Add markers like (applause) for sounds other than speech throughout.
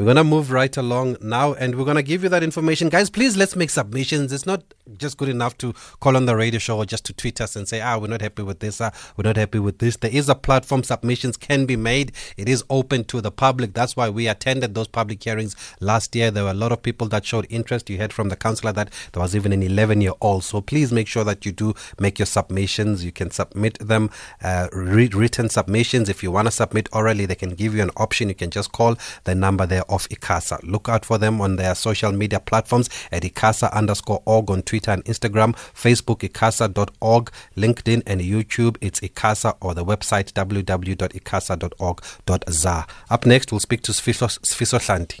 We're going to move right along now and we're going to give you that information. Guys, please let's make submissions. It's not just good enough to call on the radio show or just to tweet us and say, ah, we're not happy with this, ah, we're not happy with this. There is a platform, submissions can be made. It is open to the public. That's why we attended those public hearings last year. There were a lot of people that showed interest. You heard from the councillor that there was even an 11 year old. So please make sure that you do make your submissions. You can submit them, uh, written submissions. If you want to submit orally, they can give you an option. You can just call the number there of ICASA. Look out for them on their social media platforms at ICASA underscore org on Twitter and Instagram, Facebook, ICASA.org, LinkedIn and YouTube, it's ICASA or the website www.icasa.org.za. Up next, we'll speak to Sfiso Hlanti.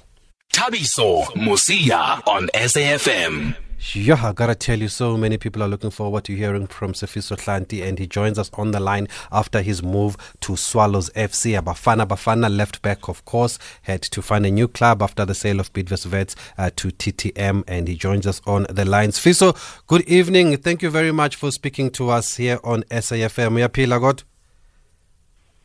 Thabiso Mosia on SAFM. Yeah, I gotta tell you, so many people are looking forward to hearing from Sifiso Hlanti, and he joins us on the line after his move to Swallows FC. Bafana Bafana, left back, of course, had to find a new club after the sale of Bidvest Wits uh, to TTM, and he joins us on the line. Fiso, good evening. Thank you very much for speaking to us here on SAFM. Uyaphila God?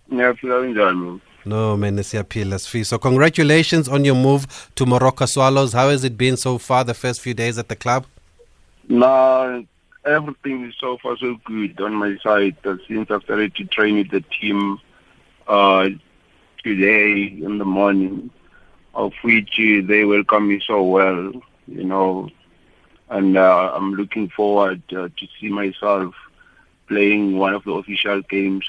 Ngiyaphila kanjani? No, man, Fee. So congratulations on your move to Moroka Swallows. How has it been so far, the first few days at the club? Nah, everything is so far so good on my side. Uh, since I started to train with the team uh, today in the morning, of which uh, they welcome me so well, you know, and uh, I'm looking forward uh, to see myself playing one of the official games,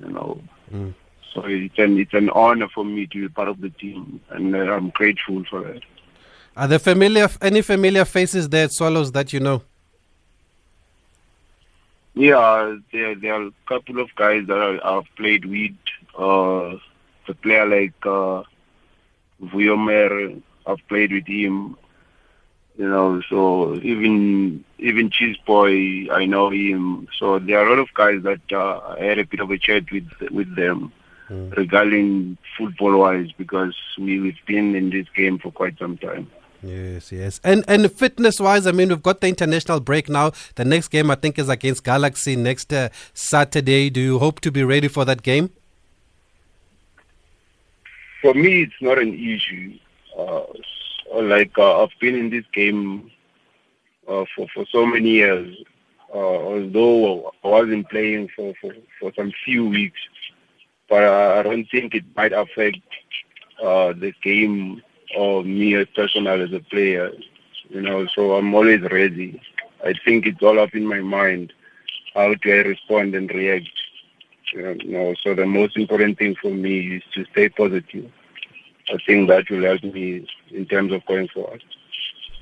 you know. Mm. So it's an it's an honor for me to be part of the team, and uh, I'm grateful for that. Are there familiar any familiar faces there at Swallows that you know? Yeah, there there are a couple of guys that I, have played with. Uh, a player like uh, Vuyo Mere, I've played with him. You know, so even even Cheese Boy, I know him. So there are a lot of guys that uh, I had a bit of a chat with with them mm. regarding football wise because we, we've been in this game for quite some time. Yes, yes. And and fitness wise, I mean, we've got the international break now. The next game, I think, is against Galaxy next uh, Saturday. Do you hope to be ready for that game? For me, it's not an issue. Uh, like uh, I've been in this game uh, for for so many years. Uh, although I wasn't playing for, for, for some few weeks, but I don't think it might affect uh, the game or me as personal as a player. You know, so I'm always ready. I think it's all up in my mind. How do I respond and react? You know, so the most important thing for me is to stay positive. I think that will help me in terms of going forward.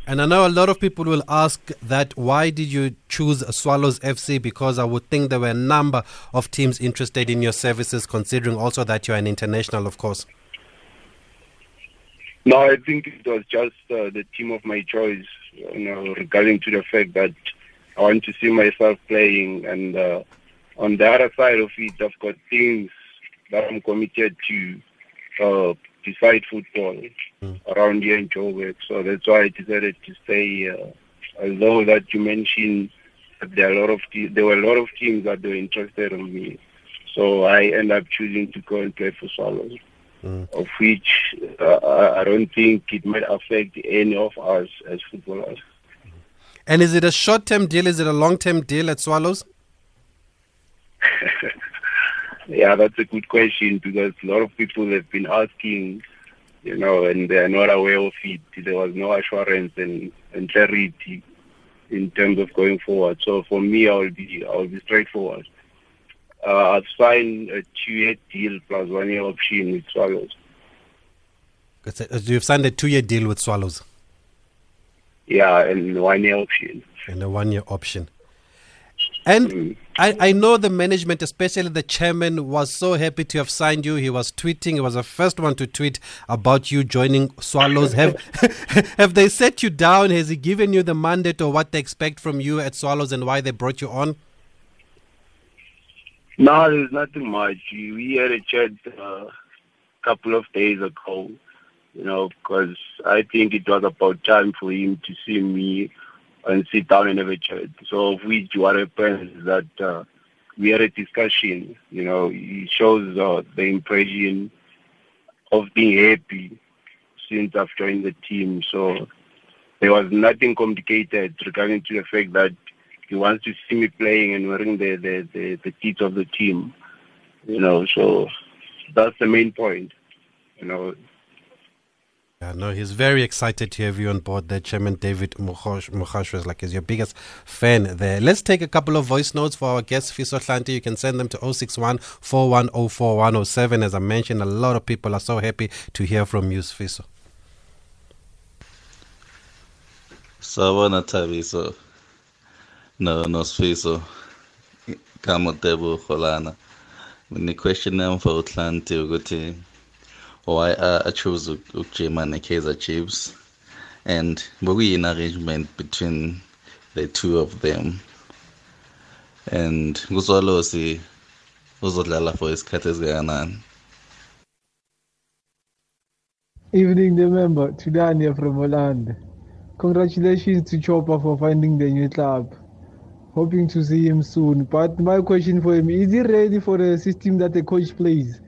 And I know a lot of people will ask that why did you choose Swallows FC? Because I would think there were a number of teams interested in your services, considering also that you're an international, of course. No, I think it was just uh, the team of my choice, you know, regarding to the fact that I want to see myself playing. And uh, on the other side of it, I've got things that I'm committed to uh, beside football mm. around here in Joburg. So that's why I decided to stay. Although that you mentioned that there are a lot of te- there were a lot of teams that were interested in me, so I end up choosing to go and play for Swallows. Mm. Of which uh, I don't think it might affect any of us as footballers. And is it a short-term deal? Is it a long-term deal at Swallows? (laughs) Yeah, that's a good question because a lot of people have been asking, you know, and they are not aware of it. There was no assurance and, and clarity in terms of going forward. So for me, I will be I will be straightforward. Uh, I've signed a two-year deal plus one-year option with Swallows. You've signed a two-year deal with Swallows. Yeah, and one-year option. And a one-year option. And I, I know the management, especially the chairman, was so happy to have signed you. He was tweeting. He was the first one to tweet about you joining Swallows. have (laughs) have they set you down? Has he given you the mandate or what they expect from you at Swallows and why they brought you on? No, there's nothing much. We had a chat a uh, couple of days ago, you know, because I think it was about time for him to see me and sit down and have a chat. So of which what happens is that uh, we had a discussion. You know, he shows uh, the impression of being happy since I've joined the team. So there was nothing complicated regarding to the fact that he wants to see me playing and wearing the the the, the kits of the team. You know, so that's the main point. You know, yeah, no, he's very excited to have you on board there. Chairman David Mogashoa is like is your biggest fan there. Let's take a couple of voice notes for our guest, Fiso Hlanti. You can send them to 061 4104107. As I mentioned, a lot of people are so happy to hear from you, Fiso. Sawona Thabiso. No, no Fiso. Kamotebo Holana. When the question now for Hlanti why uh, I chose ukujima ne-Kaizer Chiefs and bekuyini arrangement between the two of them and kuzwalosi uzodlala for isikhathi esingakanani Evening, the member. Tudania from Holland. Congratulations to Chopper for finding the new club. Hoping to see him soon. But my question for him is he ready for the system that the coach plays?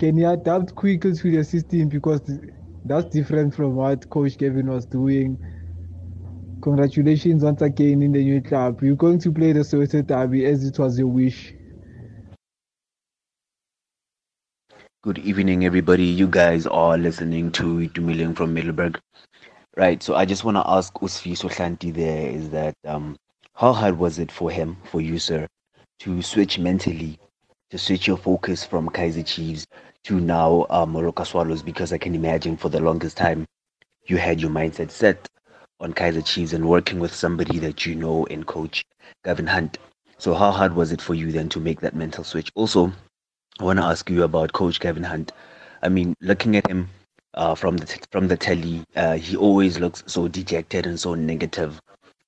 Can you adapt quickly to the system because that's different from what Coach Gavin was doing. Congratulations once again in the new club. You're going to play the Soweto Derby as it was your wish. Good evening, everybody. You guys are listening to Dumilion from Middelburg. Right, so I just want to ask Usfiso Hlanti there is that um, how hard was it for him, for you, sir, to switch mentally, to switch your focus from Kaizer Chiefs to now uh, Moroka Swallows because I can imagine for the longest time you had your mindset set on Kaizer Chiefs and working with somebody that you know and coach Gavin Hunt. So how hard was it for you then to make that mental switch? Also, I want to ask you about coach Gavin Hunt. I mean, looking at him uh, from the from the telly, uh, he always looks so dejected and so negative.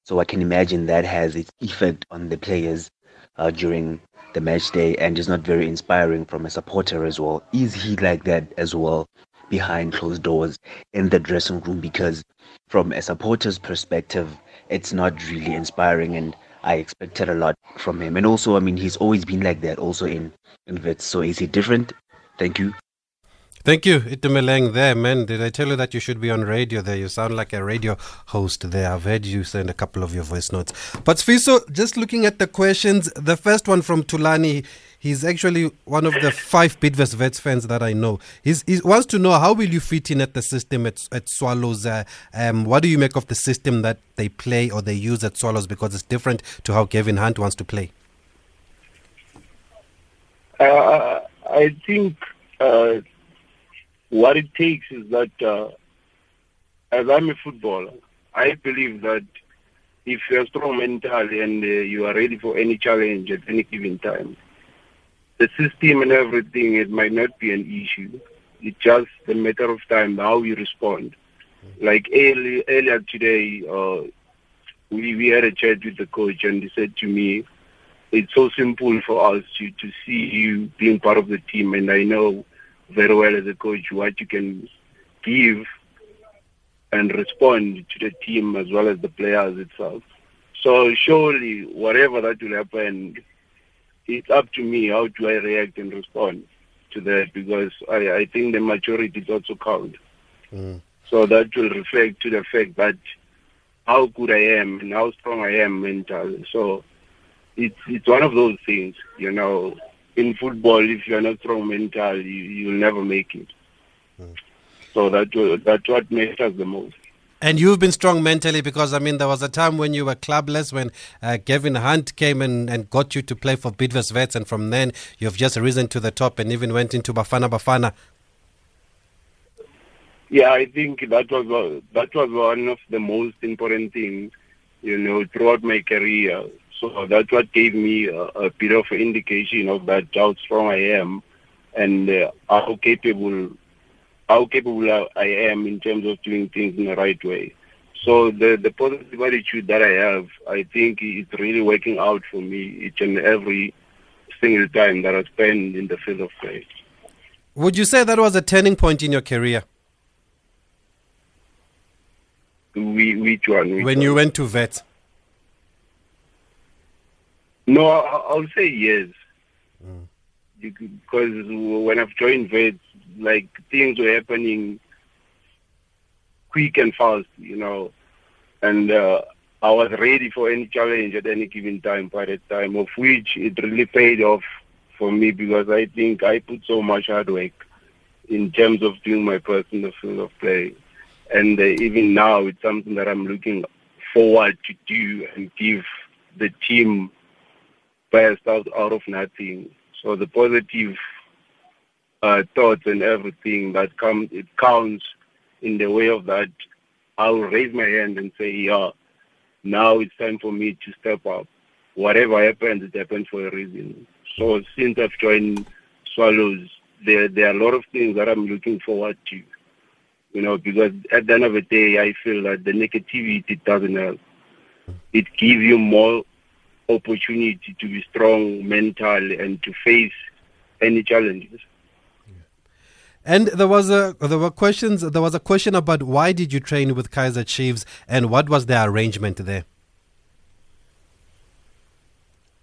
So I can imagine that has its effect on the players uh, during the match day and is not very inspiring from a supporter as well. Is he like that as well behind closed doors in the dressing room? Because from a supporter's perspective, it's not really inspiring and I expected a lot from him. And also, I mean, he's always been like that also in, in Wits. So is he different? Thank you. Thank you, Itumeleng there, man. Did I tell you that you should be on radio there? You sound like a radio host there. I've heard you send a couple of your voice notes. But Fiso, just looking at the questions, the first one from Tulani, he's actually one of the five Bidvest Wits fans that I know. He's, he wants to know how will you fit in at the system at, at Swallows? Uh, um, what do you make of the system that they play or they use at Swallows because it's different to how Gavin Hunt wants to play? Uh, I think uh, what it takes is that uh, as I'm a footballer, I believe that if you're strong mentally and uh, you are ready for any challenge at any given time, the system and everything, it might not be an issue. It's just a matter of time how you respond. Like early, earlier today, uh, we, we had a chat with the coach and he said to me, it's so simple for us to, to see you being part of the team and I know very well as a coach what you can give and respond to the team as well as the players itself. So surely whatever that will happen, it's up to me how do I react and respond to that because I, I think the maturity is also count. Mm. So that will reflect to the fact that how good I am and how strong I am mentally. So it's it's one of those things, you know in football, if you're not strong mentally, you, will never make it. Mm. So that that's what matters the most. And you've been strong mentally because, I mean, there was a time when you were clubless when uh, Gavin Hunt came and, and got you to play for Bidvest Wits, and from then you've just risen to the top and even went into Bafana Bafana. Yeah, I think that was uh, that was one of the most important things, you know, throughout my career. So that's what gave me a, a bit of indication of that how strong I am and uh, how capable how capable I am in terms of doing things in the right way. So the the positive attitude that I have, I think it's really working out for me each and every single time that I spend in the field of play. Would you say that was a turning point in your career? We, which one? Which when one? you went to vet. No, I'll say yes. Mm. Because when I've joined Wits, like things were happening quick and fast, you know, and uh, I was ready for any challenge at any given time by that time, of which it really paid off for me because I think I put so much hard work in terms of doing my personal field of play. And uh, even now, it's something that I'm looking forward to do and give the team best out, out of nothing. So the positive uh, thoughts and everything that comes, it counts in the way of that. I'll raise my hand and say, yeah, now it's time for me to step up. Whatever happens, it happens for a reason. So since I've joined Swallows, there there are a lot of things that I'm looking forward to. You know, because at the end of the day, I feel that the negativity doesn't help. It gives you more opportunity to be strong mentally and to face any challenges. And there was a there were questions. There was a question about why did you train with Kaizer Chiefs and what was the arrangement there?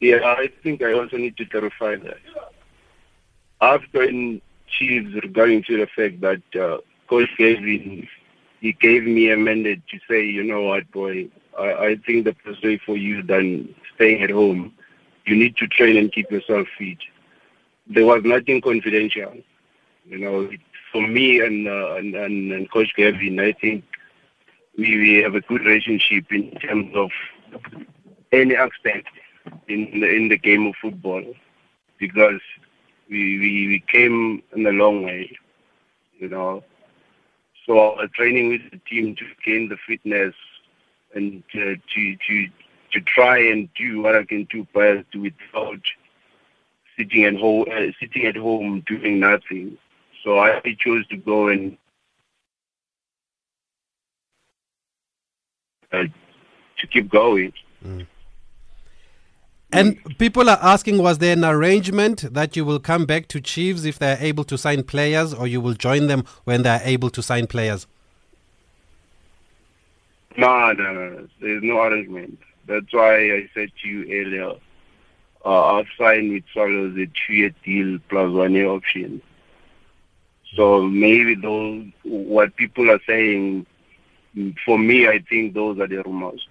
Yeah, I think I also need to clarify that. I've in Chiefs regarding to the fact that uh, Coach Gavin, he gave me a mandate to say, you know what, boy, I, I think the best way for you than staying at home, you need to train and keep yourself fit. There was nothing confidential. You know, for me and, uh, and, and, and Coach Gavin, I think we, we have a good relationship in terms of any aspect in the, in the game of football because we, we, we came in a long way, you know. So was training with the team to gain the fitness and to to to try and do what I can do best without sitting at home, uh, sitting at home doing nothing. So I chose to go and uh, to keep going. Mm. And people are asking, was there an arrangement that you will come back to Chiefs if they are able to sign players, or you will join them when they are able to sign players? No, no, no. There's no arrangement. That's why I said to you earlier, uh, I've signed with Swallows a two-year deal plus one-year option. So maybe those, what people are saying, for me, I think those are the rumors.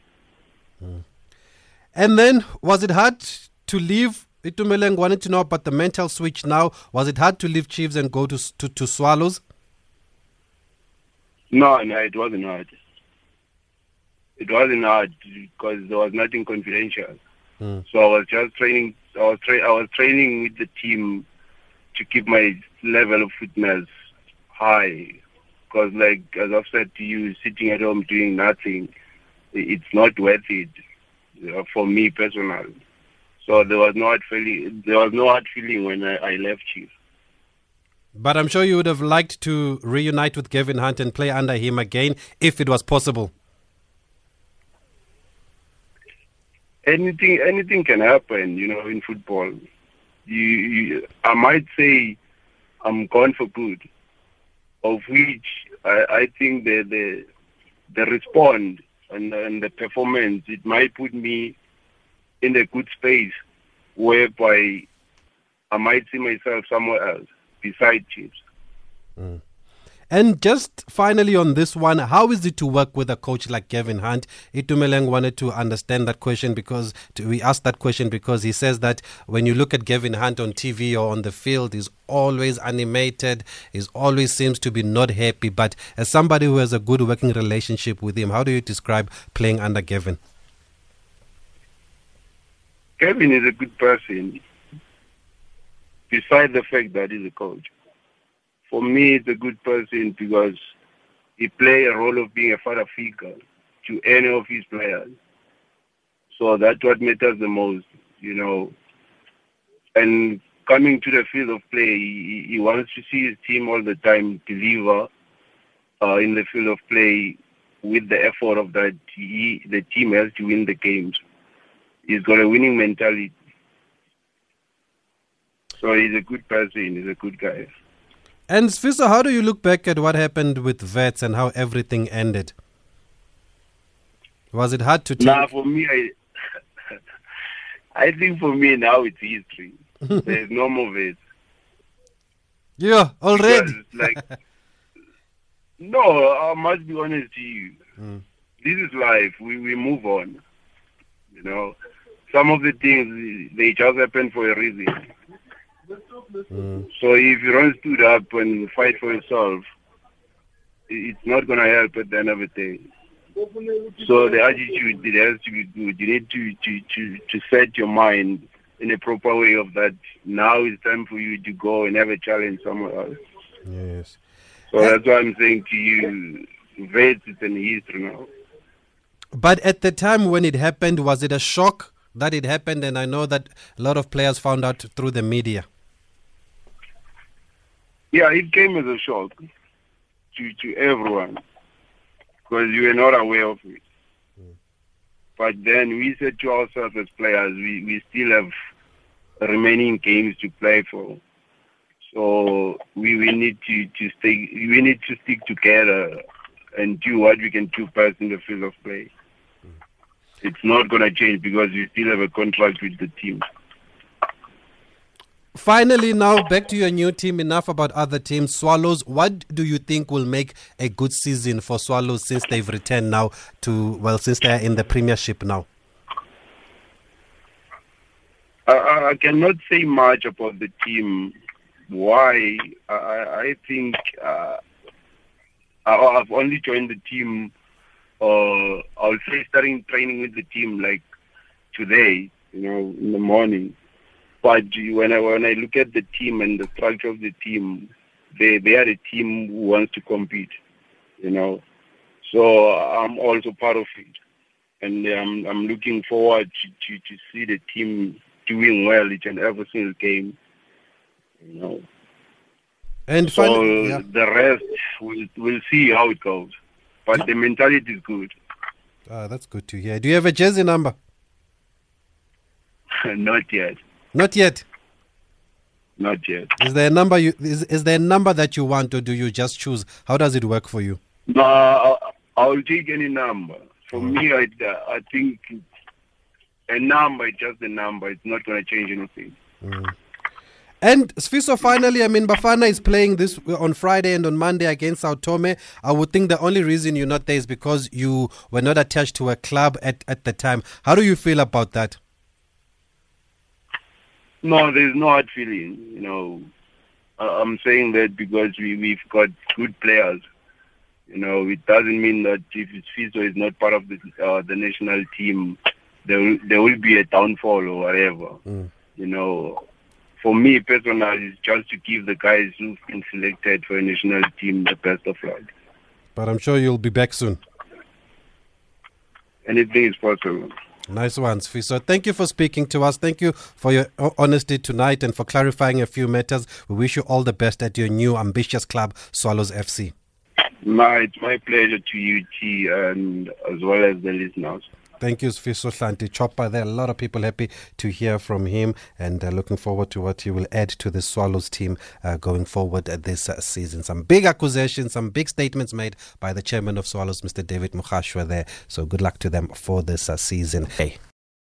Mm. And then, was it hard to leave? Itumeleng wanted to know about the mental switch now. Was it hard to leave Chiefs and go to, to, to Swallows? No, no, it wasn't hard. It wasn't hard because there was nothing confidential. Mm. So I was just training. I was tra- I was training with the team to keep my level of fitness high. Because, like as I've said to you, sitting at home doing nothing, it's not worth it for me personally. So there was no hard feeling. There was no hard feeling when I, I left Chief. But I'm sure you would have liked to reunite with Gavin Hunt and play under him again if it was possible. Anything, anything can happen, you know, in football. You, you, I might say, I'm gone for good, of which I, I think the the the respond and, and the performance, it might put me in a good space whereby I might see myself somewhere else beside Chiefs. Mm. And just finally on this one, how is it to work with a coach like Gavin Hunt? Itumeleng wanted to understand that question because to, we asked that question because he says that when you look at Gavin Hunt on TV or on the field, he's always animated, he always seems to be not happy. But as somebody who has a good working relationship with him, how do you describe playing under Gavin? Kevin is a good person, besides the fact that he's a coach for me, it's a good person because he play a role of being a father figure to any of his players. So that's what matters the most, you know. And coming to the field of play, he, he wants to see his team all the time deliver uh, in the field of play with the effort of that he, the team has to win the games. He's got a winning mentality. So he's a good person. He's a good guy. And Sfiso, how do you look back at what happened with Wits and how everything ended? Was it hard to tell? Nah, for me, I, (laughs) I think for me now it's history. (laughs) There's no more Wits. Yeah, already. like, (laughs) No, I must be honest to you. Hmm. This is life. We we move on. You know, some of the things they just happen for a reason. So if you don't stood up and fight for yourself, it's not gonna help at the end of the day. So the attitude it has to be good. You need to, to, to, to set your mind in a proper way of that now it's time for you to go and have a challenge somewhere else. Yes. So that's why I'm saying to you, Wits is in history now. But at the time when it happened, was it a shock that it happened? And I know that a lot of players found out through the media. Yeah, it came as a shock to, to everyone because you were not aware of it. Hmm. But then we said to ourselves as players, we, we still have remaining games to play for. So we, we need to, to stay we need to stick together and do what we can do best in the field of play. Hmm. It's not gonna change because we still have a contract with the team. Finally, now back to your new team. Enough about other teams. Swallows, what do you think will make a good season for Swallows since they've returned now to, well, since they're in the Premiership now? I- I, cannot say much about the team. Why? I, I think uh, I, I've only joined the team. Uh, I'll say starting training with the team like today, you know, in the morning. But when I when I look at the team and the structure of the team, they they are a team who wants to compete, you know. So I'm also part of it, and I'm I'm looking forward to, to, to see the team doing well each and every single game. You know. And So finally, yeah. the rest we'll we'll see how it goes. But the mentality is good. Ah, that's good to hear. Do you have a jersey number? (laughs) Not yet. Not yet. Not yet. Is there a number you is, is there a number that you want, or do you just choose? How does it work for you? No, I'll, I'll take any number. For me, I, uh, I think a number is just a number. It's not going to change anything. Mm. And Sfiso, finally, I mean, Bafana is playing this on Friday and on Monday against Sao Tome. I would think the only reason you're not there is because you were not attached to a club at, at the time. How do you feel about that? No, there's no hard feeling. You know, I'm saying that because we we've got good players. You know, it doesn't mean that if Fiso is not part of the uh, the national team, there will, there will be a downfall or whatever. You know, for me personally, it's just to give the guys who've been selected for a national team the best of luck. But I'm sure you'll be back soon. Anything is possible. Nice one, Sfiso. Thank you for speaking to us. Thank you for your honesty tonight and for clarifying a few matters. We wish you all the best at your new ambitious club, Swallows FC. My, it's my pleasure to you, T, and as well as the listeners. Thank you, Sfiso Hlanti Chopper. There are a lot of people happy to hear from him and uh, looking forward to what he will add to the Swallows team uh, going forward at this uh, season. Some big accusations, some big statements made by the chairman of Swallows, Mr. David Mogashoa there. So good luck to them for this uh, season. Hey.